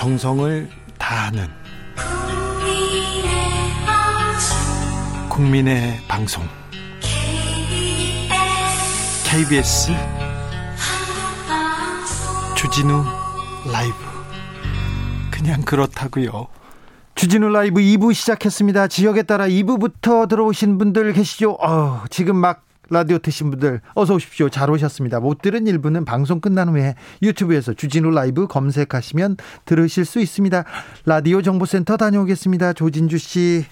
정성을 다하는 국민의 방송 KBS 주진우 라이브 그냥 그렇다고요. 주진우 라이브 2부 시작했습니다. 지역에 따라 2부부터 들어오신 분들 계시죠? 어, 지금 막 라디오 트신 분들 어서 오십시오. 잘 오셨습니다. 못 들은 일부는 방송 끝난 후에 유튜브에서 주진우 라이브 검색하시면 들으실 수 있습니다. 라디오 정보센터 다녀오겠습니다. 조진주 씨.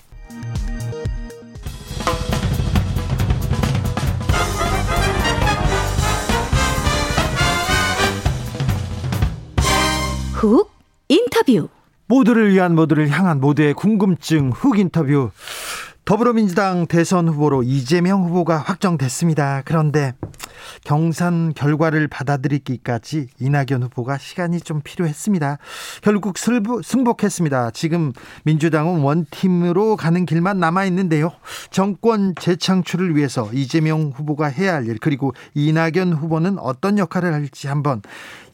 훅 인터뷰 모두를 위한 모두를 향한 모두의 궁금증 훅 인터뷰 더불어민주당 대선 후보로 이재명 후보가 확정됐습니다. 그런데 경선 결과를 받아들이기까지 이낙연 후보가 시간이 좀 필요했습니다. 결국 승부, 승복했습니다. 지금 민주당은 원팀으로 가는 길만 남아 있는데요. 정권 재창출을 위해서 이재명 후보가 해야 할 일 그리고 이낙연 후보는 어떤 역할을 할지 한번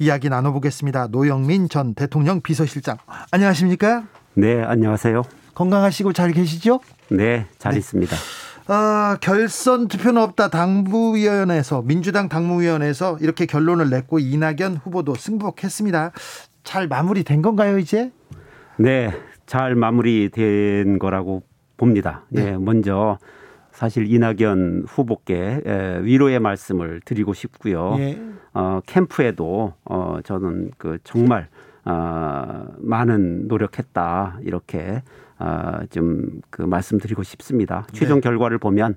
이야기 나눠보겠습니다. 노영민 전 대통령 비서실장 안녕하십니까? 네, 안녕하세요. 건강하시고 잘 계시죠? 네, 잘 네. 있습니다. 아, 결선 투표는 없다. 당부위원회에서 민주당 당무위원회에서 이렇게 결론을 냈고 이낙연 후보도 승복했습니다. 잘 마무리된 건가요, 이제? 네, 잘 마무리된 거라고 봅니다. 네. 예, 먼저 사실 이낙연 후보께 위로의 말씀을 드리고 싶고요. 예. 어, 캠프에도 어, 저는 그 정말 어, 많은 노력했다 이렇게 어, 좀그 말씀드리고 싶습니다. 네. 최종 결과를 보면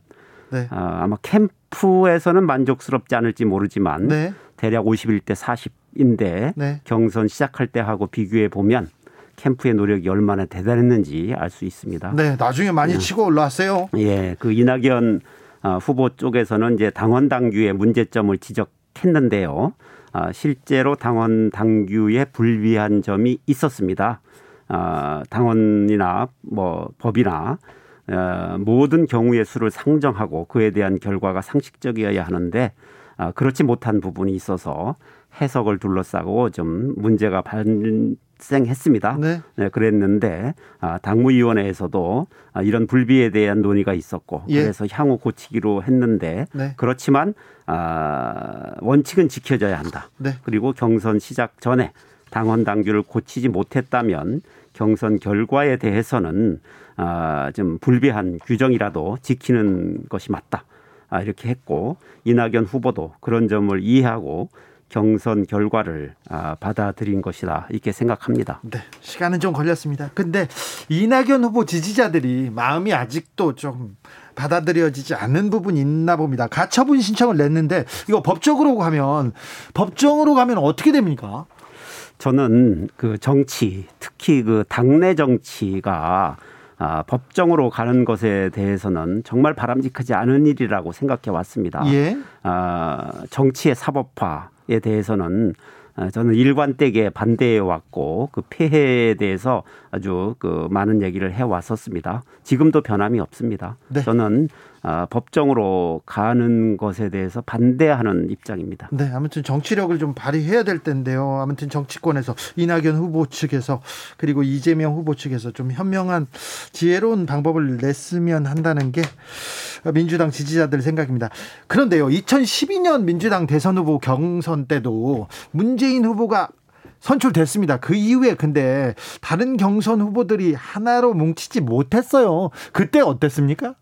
네. 어, 아마 캠프에서는 만족스럽지 않을지 모르지만 네. 대략 51대 40인데 경선 시작할 때 하고 비교해 보면 캠프의 노력이 얼마나 대단했는지 알 수 있습니다. 네, 나중에 많이 네. 치고 올라왔어요. 예, 그 이낙연 어, 후보 쪽에서는 이제 당원 당규의 문제점을 지적했는데요. 어, 실제로 당원 당규에 불비한 점이 있었습니다. 어, 당원이나 뭐 법이나 어, 모든 경우의 수를 상정하고 그에 대한 결과가 상식적이어야 하는데 어, 그렇지 못한 부분이 있어서 해석을 둘러싸고 좀 문제가 발생했습니다. 네. 네 그랬는데 아, 당무위원회에서도 아, 이런 불비에 대한 논의가 있었고 예. 그래서 향후 고치기로 했는데 네. 그렇지만 아, 원칙은 지켜져야 한다. 네. 그리고 경선 시작 전에 당원 당규를 고치지 못했다면 경선 결과에 대해서는 아, 좀 불비한 규정이라도 지키는 것이 맞다. 아, 이렇게 했고 이낙연 후보도 그런 점을 이해하고 경선 결과를 아, 받아들인 것이다 이렇게 생각합니다. 네, 시간은 좀 걸렸습니다. 근데 이낙연 후보 지지자들이 마음이 아직도 좀 받아들여지지 않는 부분이 있나 봅니다. 가처분 신청을 냈는데 이거 법적으로 가면 법정으로 가면 어떻게 됩니까? 저는 그 정치, 특히 그 당내 정치가 아, 법정으로 가는 것에 대해서는 정말 바람직하지 않은 일이라고 생각해 왔습니다. 예. 아, 정치의 사법화에 대해서는 아, 저는 일관되게 반대해 왔고 그 폐해에 대해서 아주 그 많은 얘기를 해 왔었습니다. 지금도 변함이 없습니다. 네. 저는 아, 법정으로 가는 것에 대해서 반대하는 입장입니다. 네, 아무튼 정치력을 좀 발휘해야 될 텐데요. 아무튼 정치권에서 이낙연 후보 측에서 그리고 이재명 후보 측에서 좀 현명한 지혜로운 방법을 냈으면 한다는 게 민주당 지지자들 생각입니다. 그런데요, 2012년 민주당 대선 후보 경선 때도 문재인 후보가 선출됐습니다. 그 이후에 근데 다른 경선 후보들이 하나로 뭉치지 못했어요. 그때 어땠습니까?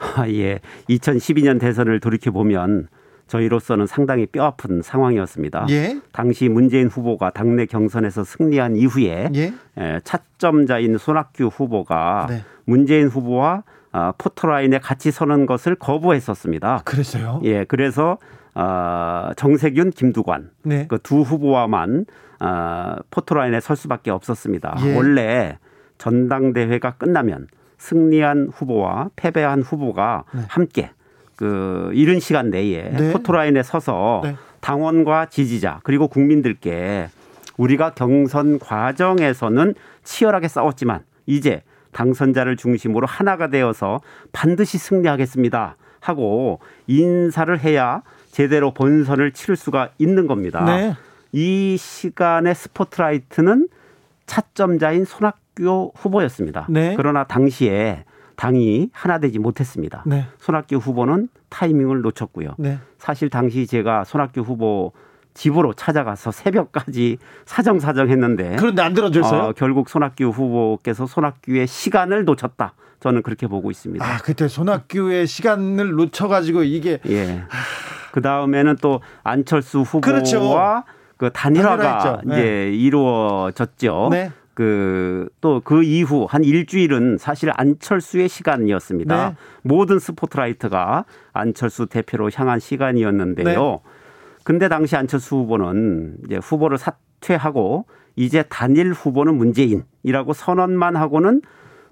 아, 예. 2012년 대선을 돌이켜 보면 저희로서는 상당히 뼈아픈 상황이었습니다. 예? 당시 문재인 후보가 당내 경선에서 승리한 이후에 예? 차점자인 손학규 후보가 네. 문재인 후보와 아, 포토라인에 같이 서는 것을 거부했었습니다. 그랬어요? 예, 그래서 어, 정세균, 김두관 네. 그두 후보와만 어, 포토라인에 설 수밖에 없었습니다. 예. 원래 전당대회가 끝나면 승리한 후보와 패배한 후보가 네. 함께 그 이른 시간 내에 네. 포토라인에 서서 네. 당원과 지지자 그리고 국민들께 우리가 경선 과정에서는 치열하게 싸웠지만 이제 당선자를 중심으로 하나가 되어서 반드시 승리하겠습니다 하고 인사를 해야 제대로 본선을 치를 수가 있는 겁니다. 네. 이 시간의 스포트라이트는 차점자인 손학 규 후보였습니다. 네. 그러나 당시에 당이 하나 되지 못했습니다. 네. 손학규 후보는 타이밍을 놓쳤고요. 네. 사실 당시 제가 손학규 후보 집으로 찾아가서 새벽까지 사정사정 했는데 그런데 안 들어줬어요? 어, 결국 손학규 후보께서 손학규의 시간을 놓쳤다. 저는 그렇게 보고 있습니다. 아, 그때 손학규의 시간을 놓쳐가지고 이게 예. 그 다음에는 또 안철수 후보와 그렇죠. 그 단일화가 단일화했죠. 네. 이제 이루어졌죠. 네. 그 또 그 이후 한 일주일은 사실 안철수의 시간이었습니다. 네. 모든 스포트라이트가 안철수 대표로 향한 시간이었는데요. 네. 근데 당시 안철수 후보는 이제 후보를 사퇴하고 이제 단일 후보는 문재인이라고 선언만 하고는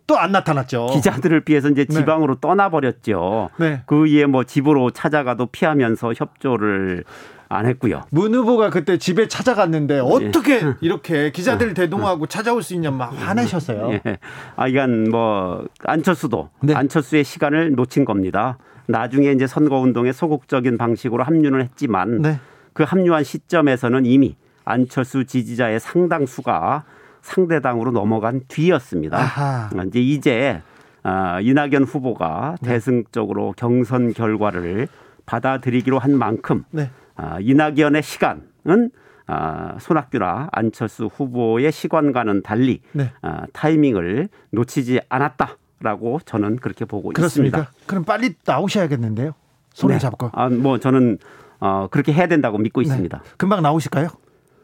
또 안 나타났죠. 기자들을 피해서 이제 네. 지방으로 떠나버렸죠. 네. 그 이에 뭐 집으로 찾아가도 피하면서 협조를 안 했고요. 문 후보가 그때 집에 찾아갔는데 어떻게 이렇게 기자들 대동하고 찾아올 수 있냐 막 화내셨어요. 예. 아, 이건 뭐 안철수도 네. 안철수의 시간을 놓친 겁니다. 나중에 이제 선거 운동에 소극적인 방식으로 합류는 했지만 네. 그 합류한 시점에서는 이미 안철수 지지자의 상당수가 상대당으로 넘어간 뒤였습니다. 아하. 이제 이제 아, 이낙연 후보가 네. 대승적으로 경선 결과를 받아들이기로 한 만큼 네. 아, 이낙연의 시간은 아, 손학규나 안철수 후보의 시간과는 달리 네. 아, 타이밍을 놓치지 않았다라고 저는 그렇게 보고 그렇습니까? 있습니다. 그럼 빨리 나오셔야겠는데요. 손을 네. 잡고. 아, 뭐 저는 어, 그렇게 해야 된다고 믿고 네. 있습니다. 금방 나오실까요?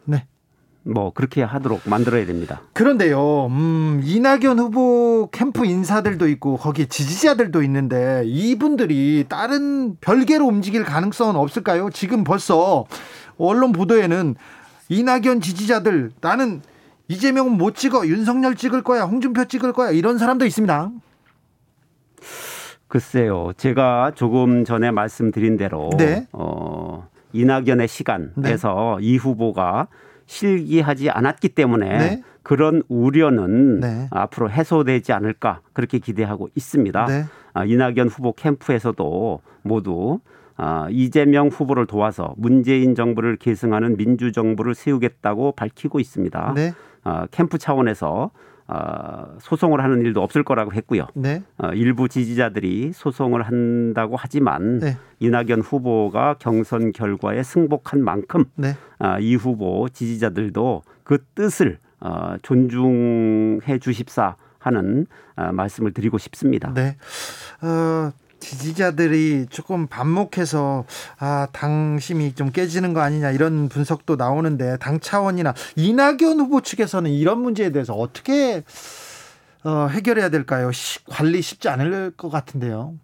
네. 뭐 그렇게 하도록 만들어야 됩니다. 그런데요, 음, 이낙연 후보 캠프 인사들도 있고 거기 지지자들도 있는데 이분들이 다른 별개로 움직일 가능성은 없을까요? 지금 벌써 언론 보도에는 이낙연 지지자들 나는 이재명은 못 찍어 윤석열 찍을 거야 홍준표 찍을 거야 이런 사람도 있습니다. 글쎄요, 제가 조금 전에 말씀드린 대로 네. 어, 이낙연의 시간에서 이 후보가 실기하지 않았기 때문에 네. 그런 우려는 네. 앞으로 해소되지 않을까 그렇게 기대하고 있습니다. 네. 아, 이낙연 후보 캠프에서도 모두 아, 이재명 후보를 도와서 문재인 정부를 계승하는 민주정부를 세우겠다고 밝히고 있습니다. 네, 아, 캠프 차원에서 아, 소송을 하는 일도 없을 거라고 했고요. 네, 어, 일부 지지자들이 소송을 한다고 하지만 네. 이낙연 후보가 경선 결과에 승복한 만큼 네. 아, 이 후보 지지자들도 그 뜻을 어, 존중해 주십사 하는 아, 말씀을 드리고 싶습니다. 네. 어, 지지자들이 조금 반목해서 아 당심이 좀 깨지는 거 아니냐 이런 분석도 나오는데 당 차원이나 이낙연 후보 측에서는 이런 문제에 대해서 어떻게 어, 해결해야 될까요? 시- 관리 쉽지 않을 것 같은데요.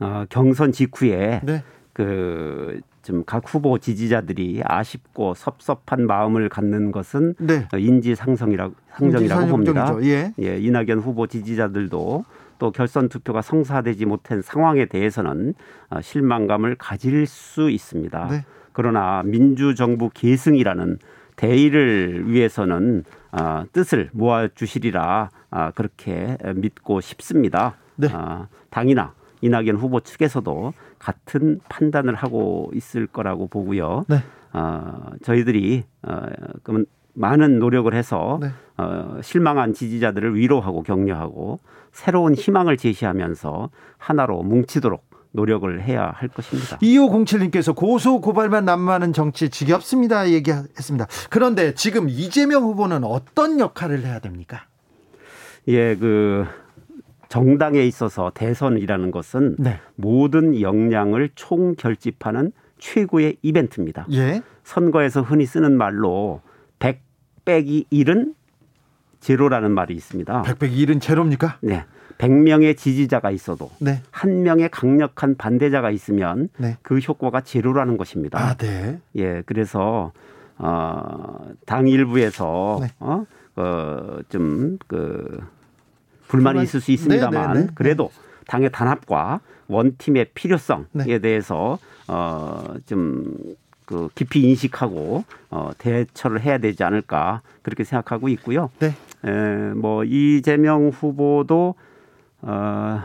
어, 경선 직후에 네, 그 좀각 후보 지지자들이 아쉽고 섭섭한 마음을 갖는 것은 네. 인지 상성이라고 상정이라고 봅니다. 예. 예, 이낙연 후보 지지자들도 또 결선 투표가 성사되지 못한 상황에 대해서는 어, 실망감을 가질 수 있습니다. 네. 그러나 민주정부 계승이라는 대의를 위해서는 어, 뜻을 모아 주시리라 아, 그렇게 믿고 싶습니다. 네. 아, 당이나 이낙연 후보 측에서도 같은 판단을 하고 있을 거라고 보고요. 네. 어, 저희들이 어, 그러면 많은 노력을 해서 네. 어, 실망한 지지자들을 위로하고 격려하고 새로운 희망을 제시하면서 하나로 뭉치도록 노력을 해야 할 것입니다. 2507님께서 고소 고발만 난무하는 정치 지겹습니다 얘기했습니다. 그런데 지금 이재명 후보는 어떤 역할을 해야 됩니까? 예, 그 정당에 있어서 대선이라는 것은 네. 모든 역량을 총결집하는 최고의 이벤트입니다. 예. 선거에서 흔히 쓰는 말로 100 빼기 1은 제로라는 말이 있습니다. 100, 100, 1은 제로입니까? 네. 100명의 지지자가 있어도 네. 한 명의 강력한 반대자가 있으면 네. 그 효과가 제로라는 것입니다. 아, 네. 예, 그래서 어, 당 일부에서 네. 어, 어, 좀그 불만이 불만- 있을 수 있습니다만 네, 네, 네. 그래도 당의 단합과 원팀의 필요성에 네. 대해서 어, 좀 그 깊이 인식하고 어, 대처를 해야 되지 않을까 그렇게 생각하고 있고요. 네. 에, 뭐 이재명 후보도 어,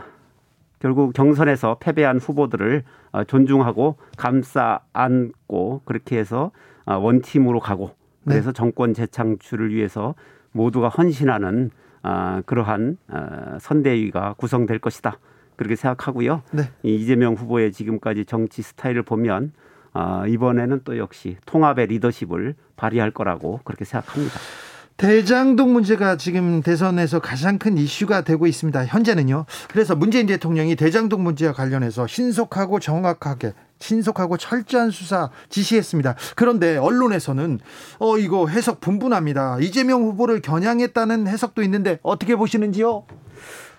결국 경선에서 패배한 후보들을 어, 존중하고 감싸 안고 그렇게 해서 어, 원팀으로 가고 네. 그래서 정권 재창출을 위해서 모두가 헌신하는 아, 그러한 아, 선대위가 구성될 것이다. 그렇게 생각하고요. 네. 이 이재명 후보의 지금까지 정치 스타일을 보면 아, 이번에는 또 역시 통합의 리더십을 발휘할 거라고 그렇게 생각합니다. 대장동 문제가 지금 대선에서 가장 큰 이슈가 되고 있습니다. 현재는요. 그래서 문재인 대통령이 대장동 문제와 관련해서 신속하고 정확하게 신속하고 철저한 수사 지시했습니다. 그런데 언론에서는 어 이거 해석 분분합니다. 이재명 후보를 겨냥했다는 해석도 있는데 어떻게 보시는지요?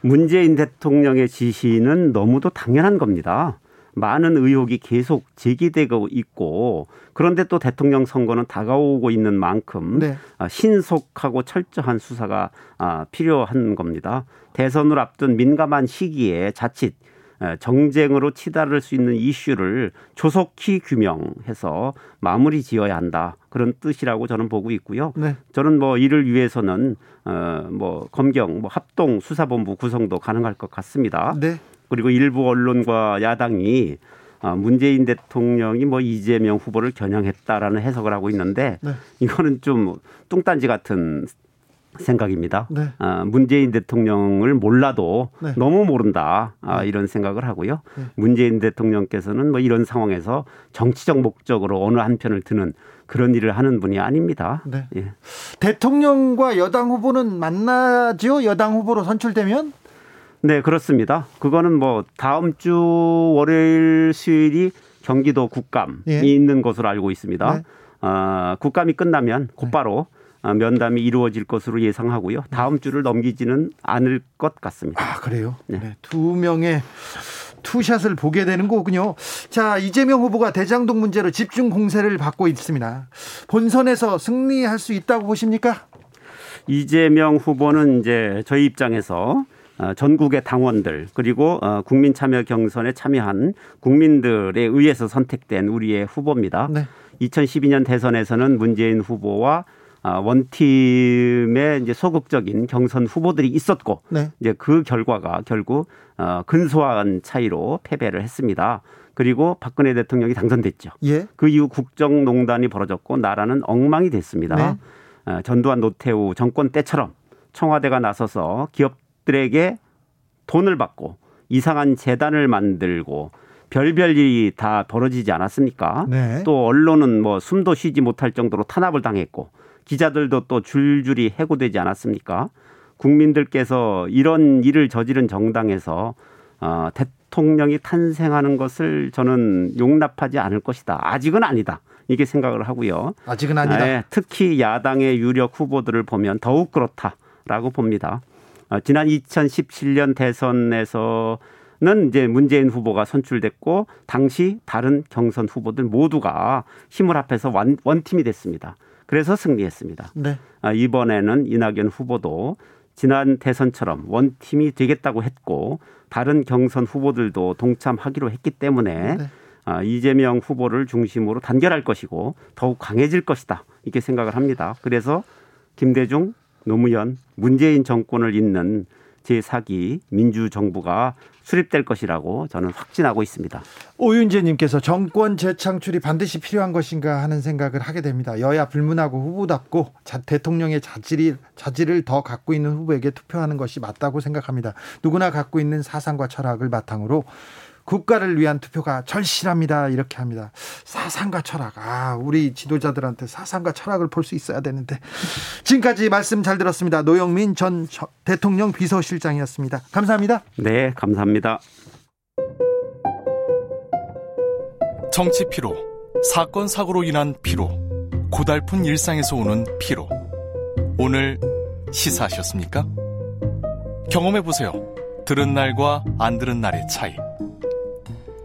문재인 대통령의 지시는 너무도 당연한 겁니다. 많은 의혹이 계속 제기되고 있고 그런데 또 대통령 선거는 다가오고 있는 만큼 네. 아, 신속하고 철저한 수사가 아, 필요한 겁니다. 대선을 앞둔 민감한 시기에 자칫 에, 정쟁으로 치달을 수 있는 이슈를 조속히 규명해서 마무리 지어야 한다. 그런 뜻이라고 저는 보고 있고요. 네. 저는 뭐 이를 위해서는 어뭐 검경 뭐 합동 수사본부 구성도 가능할 것 같습니다. 네. 그리고 일부 언론과 야당이 아, 문재인 대통령이 뭐 이재명 후보를 겨냥했다라는 해석을 하고 있는데 네. 이거는 좀 뚱딴지 같은 생각입니다. 네. 아, 문재인 대통령을 몰라도 네. 너무 모른다 아, 이런 생각을 하고요. 네. 문재인 대통령께서는 뭐 이런 상황에서 정치적 목적으로 어느 한편을 드는 그런 일을 하는 분이 아닙니다. 네. 예. 대통령과 여당 후보는 만나죠? 여당 후보로 선출되면? 네, 그렇습니다. 그거는 뭐 다음 주 월요일 수요일이 경기도 국감이 예. 있는 것으로 알고 있습니다. 네. 아, 국감이 끝나면 곧바로 아, 면담이 이루어질 것으로 예상하고요. 다음 주를 넘기지는 않을 것 같습니다. 아, 그래요? 네. 네. 두 명의 투샷을 보게 되는 거군요. 자, 이재명 후보가 대장동 문제로 집중 공세를 받고 있습니다. 본선에서 승리할 수 있다고 보십니까? 이재명 후보는 이제 저희 입장에서 어, 전국의 당원들 그리고 어, 국민 참여 경선에 참여한 국민들에 의해서 선택된 우리의 후보입니다. 네. 2012년 대선에서는 문재인 후보와 아, 원팀의 이제 소극적인 경선 후보들이 있었고 네. 이제 그 결과가 결국 어, 근소한 차이로 패배를 했습니다. 그리고 박근혜 대통령이 당선됐죠. 예. 그 이후 국정농단이 벌어졌고 나라는 엉망이 됐습니다. 네. 어, 전두환 노태우 정권 때처럼 청와대가 나서서 기업 들에게 돈을 받고 이상한 재단을 만들고 별별 일이 다 벌어지지 않았습니까? 네. 또 언론은 뭐 숨도 쉬지 못할 정도로 탄압을 당했고 기자들도 또 줄줄이 해고되지 않았습니까? 국민들께서 이런 일을 저지른 정당에서 어, 대통령이 탄생하는 것을 저는 용납하지 않을 것이다. 아직은 아니다. 이게 생각을 하고요. 아직은 아니다. 네, 특히 야당의 유력 후보들을 보면 더욱 그렇다라고 봅니다. 어, 지난 2017년 대선에서는 이제 문재인 후보가 선출됐고 당시 다른 경선 후보들 모두가 힘을 합해서 원, 원팀이 됐습니다. 그래서 승리했습니다. 네. 아, 이번에는 이낙연 후보도 지난 대선처럼 원팀이 되겠다고 했고 다른 경선 후보들도 동참하기로 했기 때문에 네. 아, 이재명 후보를 중심으로 단결할 것이고 더욱 강해질 것이다 이렇게 생각을 합니다. 그래서 김대중, 노무현, 문재인 정권을 잇는 제4기 민주정부가 수립될 것이라고 저는 확신하고 있습니다. 오윤재님께서 정권 재창출이 반드시 필요한 것인가 하는 생각을 하게 됩니다. 여야 불문하고 후보답고 자, 대통령의 자질이, 자질을 더 갖고 있는 후보에게 투표하는 것이 맞다고 생각합니다. 누구나 갖고 있는 사상과 철학을 바탕으로 국가를 위한 투표가 절실합니다. 이렇게 합니다. 사상과 철학. 아, 우리 지도자들한테 사상과 철학을 볼 수 있어야 되는데. 지금까지 말씀 잘 들었습니다. 노영민 전 대통령 비서실장이었습니다. 감사합니다. 네, 감사합니다. 정치 피로, 사건 사고로 인한 피로, 고달픈 일상에서 오는 피로. 오늘 시사하셨습니까? 경험해 보세요. 들은 날과 안 들은 날의 차이.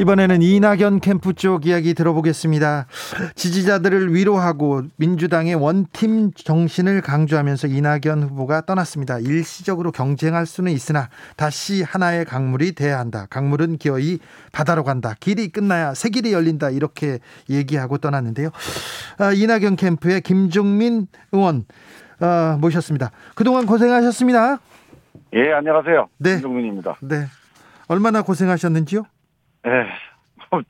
이번에는 이낙연 캠프 쪽 이야기 들어보겠습니다. 지지자들을 위로하고 민주당의 원팀 정신을 강조하면서 이낙연 후보가 떠났습니다. 일시적으로 경쟁할 수는 있으나 다시 하나의 강물이 돼야 한다. 강물은 기어이 바다로 간다. 길이 끝나야 새 길이 열린다. 이렇게 얘기하고 떠났는데요. 아, 이낙연 캠프의 김종민 의원 아, 모셨습니다. 그동안 고생하셨습니다. 예, 안녕하세요. 네. 김종민입니다. 네. 얼마나 고생하셨는지요? 예,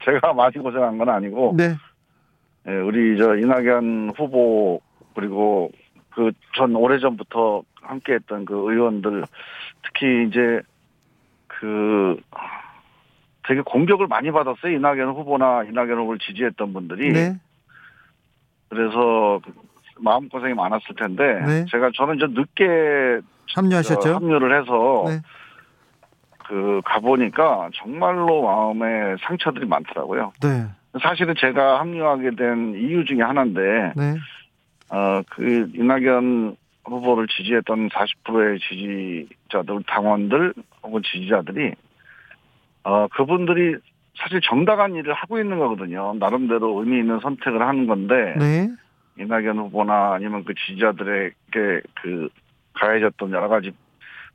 제가 많이 고생한 건 아니고, 네. 예, 우리 저 이낙연 후보 그리고 그 전 오래전부터 함께했던 그 의원들 특히 이제 그 되게 공격을 많이 받았어요 이낙연 후보나 이낙연 후보를 지지했던 분들이 네. 그래서 마음 고생이 많았을 텐데 네. 제가 저는 좀 늦게 합류하셨죠? 저 합류를 해서 네. 그 가보니까 정말로 마음에 상처들이 많더라고요. 네. 사실은 제가 합류하게 된 이유 중에 하나인데 네. 어, 그, 이낙연 후보를 지지했던 40%의 지지자들, 당원들 혹은 지지자들이, 어, 그분들이 사실 정당한 일을 하고 있는 거거든요. 나름대로 의미 있는 선택을 하는 건데, 네. 이낙연 후보나 아니면 그 지지자들에게 그, 가해졌던 여러 가지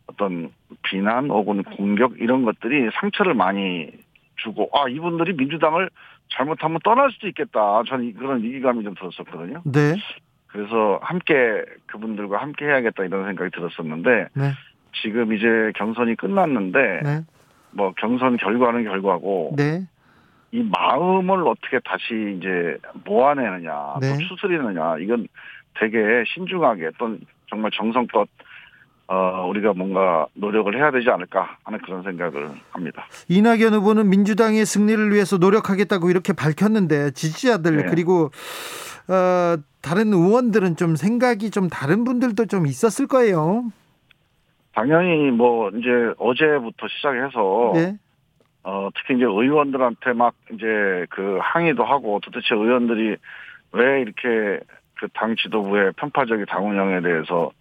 어떤 비난 혹은 공격 이런 것들이 상처를 많이 주고, 아, 이분들이 민주당을 잘못하면 떠날 수도 있겠다. 저는 그런 위기감이 좀 들었었거든요. 네. 그래서 함께 그분들과 함께 해야겠다 이런 생각이 들었었는데 네. 지금 이제 경선이 끝났는데 네. 뭐 경선 결과는 결과고 네. 이 마음을 어떻게 다시 이제 모아내느냐 네. 또 추스리느냐 이건 되게 신중하게 또 정말 정성껏 어 우리가 뭔가 노력을 해야 되지 않을까 하는 그런 생각을 합니다. 이낙연 후보는 민주당의 승리를 위해서 노력하겠다고 이렇게 밝혔는데 지지자들 네. 그리고 어, 다른 의원들은 좀 생각이 좀 다른 분들도 좀 있었을 거예요. 당연히 뭐 이제 어제부터 시작해서 네. 어, 특히 이제 의원들한테 막 이제 그 항의도 하고 도대체 의원들이 왜 이렇게 그 당 지도부의 편파적인 당 운영에 대해서 어,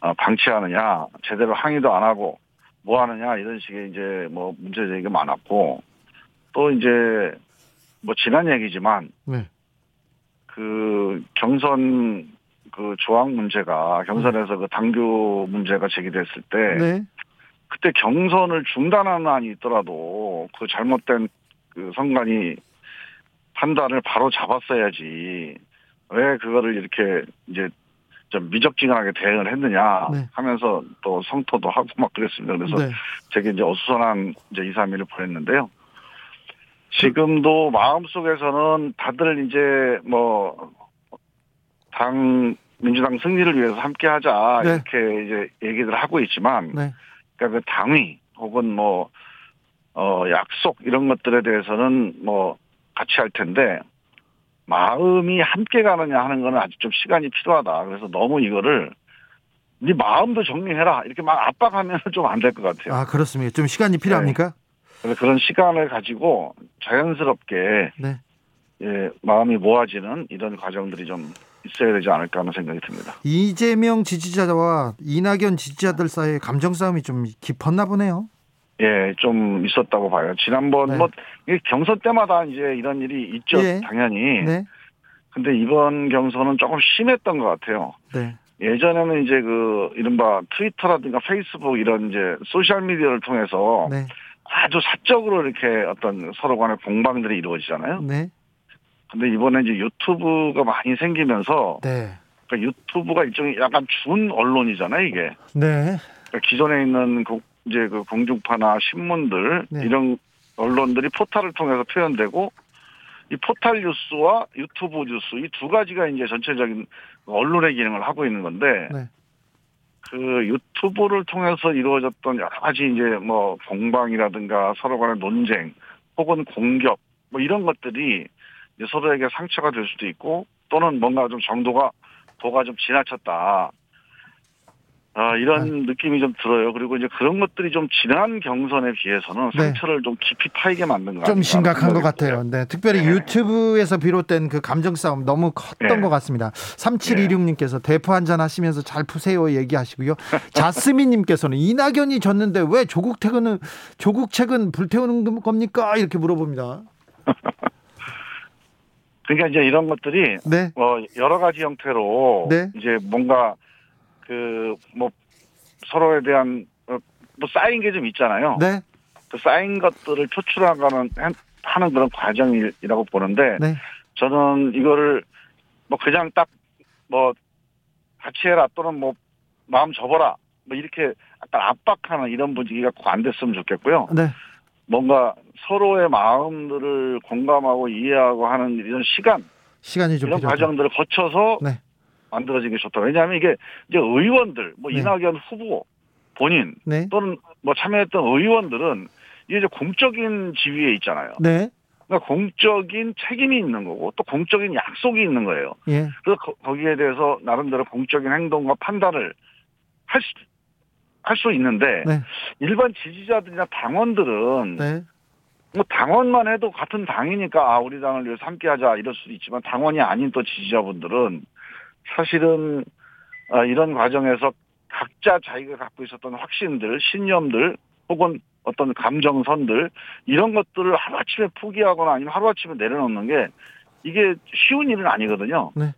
방치하느냐, 제대로 항의도 안 하고 뭐 하느냐 이런 식의 이제 뭐 문제 제기가 많았고 또 이제 뭐 지난 얘기지만 네. 그 경선 그 조항 문제가 경선에서 그 당규 문제가 제기됐을 때 네. 그때 경선을 중단하는 안이 있더라도 그 잘못된 그 선관위 판단을 바로 잡았어야지 왜 그거를 이렇게 이제 좀 미적지근하게 대응을 했느냐 네. 하면서 또 성토도 하고 막 그랬습니다. 그래서 네. 되게 이제 어수선한 이제 2, 3일을 보냈는데요. 지금도 마음속에서는 다들 이제 뭐, 당, 민주당 승리를 위해서 함께 하자, 네. 이렇게 이제 얘기를 하고 있지만, 네. 그러니까 그 당위 혹은 뭐, 어, 약속 이런 것들에 대해서는 뭐, 같이 할 텐데, 마음이 함께 가느냐 하는 거는 아직 좀 시간이 필요하다. 그래서 너무 이거를, 네 마음도 정리해라. 이렇게 막 압박하면 좀 안 될 것 같아요. 아 그렇습니다. 좀 시간이 필요합니까? 그래서 그런 시간을 가지고 자연스럽게 네. 예, 마음이 모아지는 이런 과정들이 좀 있어야 되지 않을까 하는 생각이 듭니다. 이재명 지지자와 이낙연 지지자들 사이에 감정 싸움이 좀 깊었나 보네요. 예, 좀 있었다고 봐요. 지난번 네. 뭐 경선 때마다 이제 이런 일이 있죠, 예. 당연히. 네. 근데 이번 경선은 조금 심했던 것 같아요. 네. 예전에는 이제 그 이른바 트위터라든가 페이스북 이런 이제 소셜 미디어를 통해서 네. 아주 사적으로 이렇게 어떤 서로 간의 공방들이 이루어지잖아요. 네. 근데 이번에 이제 유튜브가 많이 생기면서 네. 그러니까 유튜브가 일종의 약간 준 언론이잖아요, 이게. 네. 그러니까 기존에 있는 그 이제 그 공중파나 신문들 네. 이런 언론들이 포탈을 통해서 표현되고 이 포탈 뉴스와 유튜브 뉴스 이 두 가지가 이제 전체적인 언론의 기능을 하고 있는 건데 네. 그 유튜브를 통해서 이루어졌던 여러 가지 이제 뭐 공방이라든가 서로 간의 논쟁 혹은 공격 뭐 이런 것들이 이제 서로에게 상처가 될 수도 있고 또는 뭔가 좀 정도가 도가 좀 지나쳤다. 아, 이런 느낌이 좀 들어요. 그리고 이제 그런 것들이 좀 지난 경선에 비해서는 네. 상처를 좀 깊이 파이게 만든 것 같아요. 좀 심각한 것 같아요. 네. 특별히 네. 유튜브에서 비롯된 그 감정 싸움 너무 컸던 네. 것 같습니다. 3726님께서 대포 한잔 하시면서 잘 푸세요 얘기하시고요. 자스민님께서는 이낙연이 졌는데 왜 조국 퇴근은 조국 책은 불태우는 겁니까? 이렇게 물어봅니다. 그러니까 이제 이런 것들이 네. 뭐 여러 가지 형태로 네. 이제 뭔가 그 뭐 서로에 대한 어, 뭐 쌓인 게 좀 있잖아요. 네. 그 쌓인 것들을 표출하는 하는 그런 과정이라고 보는데 네. 저는 이거를 뭐 그냥 딱 뭐 같이 해라 또는 뭐 마음 접어라 뭐 이렇게 약간 압박하는 이런 분위기가 안 됐으면 좋겠고요. 네. 뭔가 서로의 마음들을 공감하고 이해하고 하는 이런 시간 시간이 좀 이런 필요하다. 과정들을 거쳐서 네. 만들어진 게 좋다. 왜냐하면 이게 이제 의원들, 뭐 네. 이낙연 후보 본인 네. 또는 뭐 참여했던 의원들은 이게 이제 공적인 지위에 있잖아요. 네. 그러니까 공적인 책임이 있는 거고 또 공적인 약속이 있는 거예요. 예. 그래서 거- 거기에 대해서 나름대로 공적인 행동과 판단을 할 수, 할 수 있는데 네. 일반 지지자들이나 당원들은 네. 뭐 당원만 해도 같은 당이니까 아 우리 당을 위해서 함께하자 이럴 수도 있지만 당원이 아닌 또 지지자분들은 사실은 아, 이런 과정에서 각자 자기가 갖고 있었던 확신들, 신념들 혹은 어떤 감정선들 이런 것들을 하루아침에 포기하거나 아니면 하루아침에 내려놓는 게 이게 쉬운 일은 아니거든요. 네.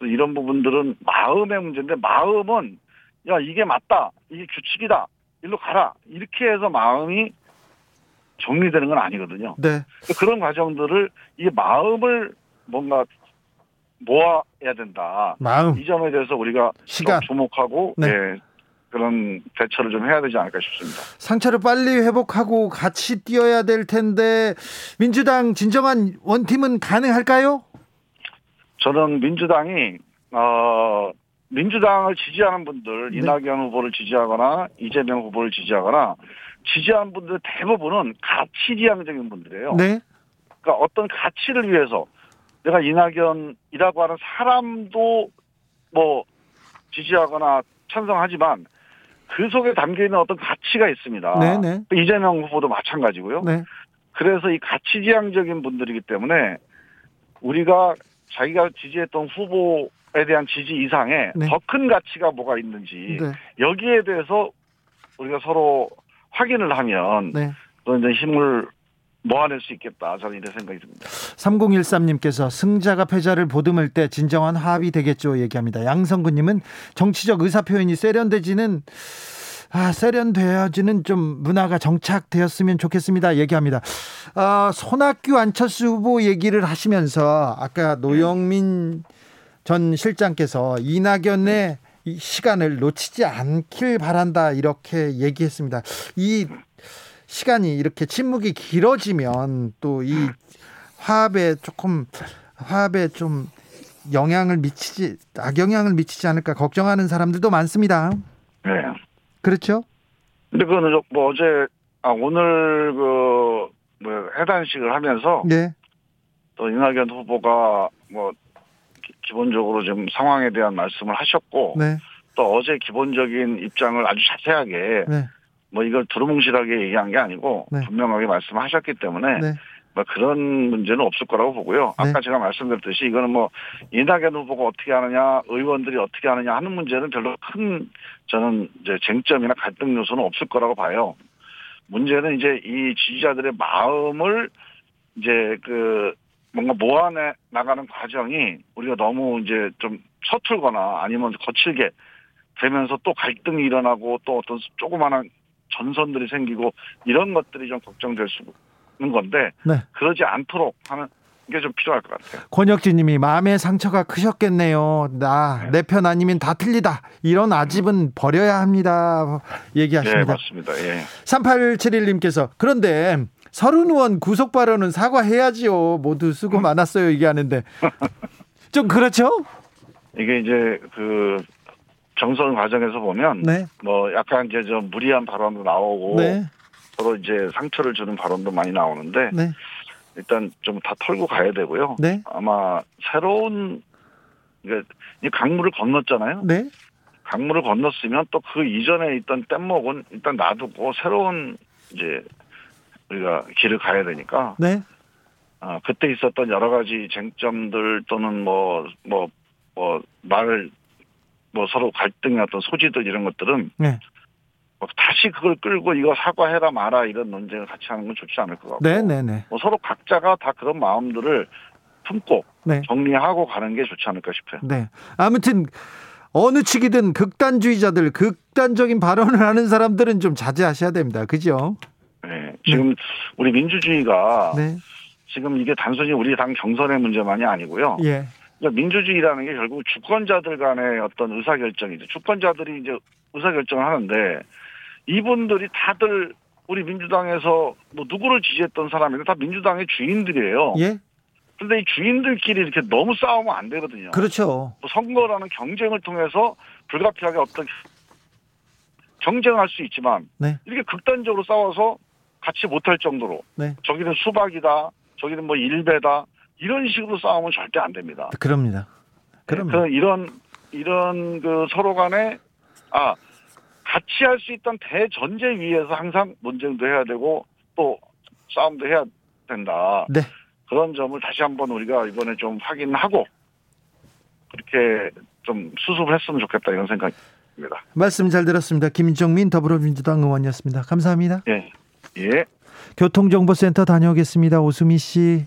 이런 부분들은 마음의 문제인데 마음은 야 이게 맞다 이게 규칙이다 일로 가라 이렇게 해서 마음이 정리되는 건 아니거든요. 네. 그런 과정들을 이 마음을 뭔가 모아야 된다. 마음, 이 점에 대해서 우리가 시간. 좀 주목하고 네. 예, 그런 대처를 좀 해야 되지 않을까 싶습니다. 상처를 빨리 회복하고 같이 뛰어야 될 텐데 민주당 진정한 원팀은 가능할까요? 저는 민주당이 어 민주당을 지지하는 분들 네. 이낙연 후보를 지지하거나 이재명 후보를 지지하거나 지지하는 분들 대부분은 가치 지향적인 분들이에요. 네. 그러니까 어떤 가치를 위해서 내가 이낙연이라고 하는 사람도 뭐 지지하거나 찬성하지만 그 속에 담겨 있는 어떤 가치가 있습니다. 네, 네. 또 이재명 후보도 마찬가지고요. 네. 그래서 이 가치지향적인 분들이기 때문에 우리가 자기가 지지했던 후보에 대한 지지 이상의 네. 더큰 가치가 뭐가 있는지 네. 여기에 대해서 우리가 서로 확인을 하면 네. 또 이제 힘을 모아낼 수 있겠다. 저는 이런 생각이 듭니다. 3013님께서 승자가 패자를 보듬을 때 진정한 화합이 되겠죠 얘기합니다. 양성구님은 정치적 의사 표현이 세련되지는 아, 세련되어지는 좀 문화가 정착되었으면 좋겠습니다. 얘기합니다. 아, 손학규 안철수 후보 얘기를 하시면서 아까 노영민 전 실장께서 이낙연의 이 시간을 놓치지 않길 바란다 이렇게 얘기했습니다. 이 시간이 이렇게 침묵이 길어지면 또 이 화합에 조금 화합에 좀 영향을 미치지 악영향을 미치지 않을까 걱정하는 사람들도 많습니다. 네. 그렇죠? 근데 그거는 뭐 어제 아 오늘 그 뭐 해단식을 하면서 네. 또 이낙연 후보가 뭐 기- 기본적으로 좀 상황에 대한 말씀을 하셨고 네. 또 어제 기본적인 입장을 아주 자세하게 네. 뭐 이걸 두루뭉실하게 얘기한 게 아니고 네. 분명하게 말씀하셨기 때문에 네. 뭐 그런 문제는 없을 거라고 보고요. 네. 아까 제가 말씀드렸듯이 이거는 뭐 이낙연 후보가 어떻게 하느냐, 의원들이 어떻게 하느냐 하는 문제는 별로 큰 저는 이제 쟁점이나 갈등 요소는 없을 거라고 봐요. 문제는 이제 이 지지자들의 마음을 이제 그 뭔가 모아내 나가는 과정이 우리가 너무 이제 좀 서툴거나 아니면 거칠게 되면서 또 갈등이 일어나고 또 어떤 조그마한 전선들이 생기고 이런 것들이 좀 걱정될 수 있는 건데 네. 그러지 않도록 하는 게 좀 필요할 것 같아요. 권혁진 님이 마음의 상처가 크셨겠네요. 나 내편 아니면 다 틀리다. 이런 아집은 버려야 합니다. 네, 얘기하십니다. 맞습니다. 예. 3871님께서 그런데 서른 의원 구속 발언은 사과해야지요. 모두 수고 많았어요. 얘기하는데 좀 그렇죠? 이게 이제 그 정선 과정에서 보면 네. 뭐 약간 이제 좀 무리한 발언도 나오고 네. 서로 이제 상처를 주는 발언도 많이 나오는데 네. 일단 좀 다 털고 가야 되고요. 네. 아마 새로운 이게 이 강물을 건넜잖아요. 네. 강물을 건넜으면 또 그 이전에 있던 뗏목은 일단 놔두고 새로운 이제 우리가 길을 가야 되니까 네. 아, 그때 있었던 여러 가지 쟁점들 또는 뭐 뭐 뭐 말 뭐 서로 갈등의 어떤 소지들 이런 것들은 네. 뭐 다시 그걸 끌고 이거 사과해라 마라 이런 논쟁을 같이 하는 건 좋지 않을 것 같고 네, 네, 네. 뭐 서로 각자가 다 그런 마음들을 품고 네. 정리하고 가는 게 좋지 않을까 싶어요. 네. 아무튼 어느 측이든 극단주의자들, 극단적인 발언을 하는 사람들은 좀 자제하셔야 됩니다. 그죠? 네. 지금 우리 민주주의가 네. 지금 이게 단순히 우리 당 경선의 문제만이 아니고요. 예. 그러니까 민주주의라는 게 결국 주권자들 간의 어떤 의사결정이죠. 주권자들이 이제 의사결정을 하는데 이분들이 다들 우리 민주당에서 뭐 누구를 지지했던 사람인데 다 민주당의 주인들이에요. 예? 근데 이 주인들끼리 이렇게 너무 싸우면 안 되거든요. 그렇죠. 뭐 선거라는 경쟁을 통해서 불가피하게 어떤 경쟁할 수 있지만 네. 이렇게 극단적으로 싸워서 같이 못할 정도로 네. 저기는 수박이다, 저기는 뭐 일배다 이런 식으로 싸우면 절대 안 됩니다. 그럽니다. 그럼 그 이런 이런 그 서로 간에 아 같이 할 수 있던 대전제 위에서 항상 논쟁도 해야 되고 또 싸움도 해야 된다. 네. 그런 점을 다시 한번 우리가 이번에 좀 확인하고 그렇게 좀 수습을 했으면 좋겠다 이런 생각입니다. 말씀 잘 들었습니다. 김정민 더불어민주당 의원이었습니다. 감사합니다. 예. 예. 교통정보센터 다녀오겠습니다. 오수미 씨.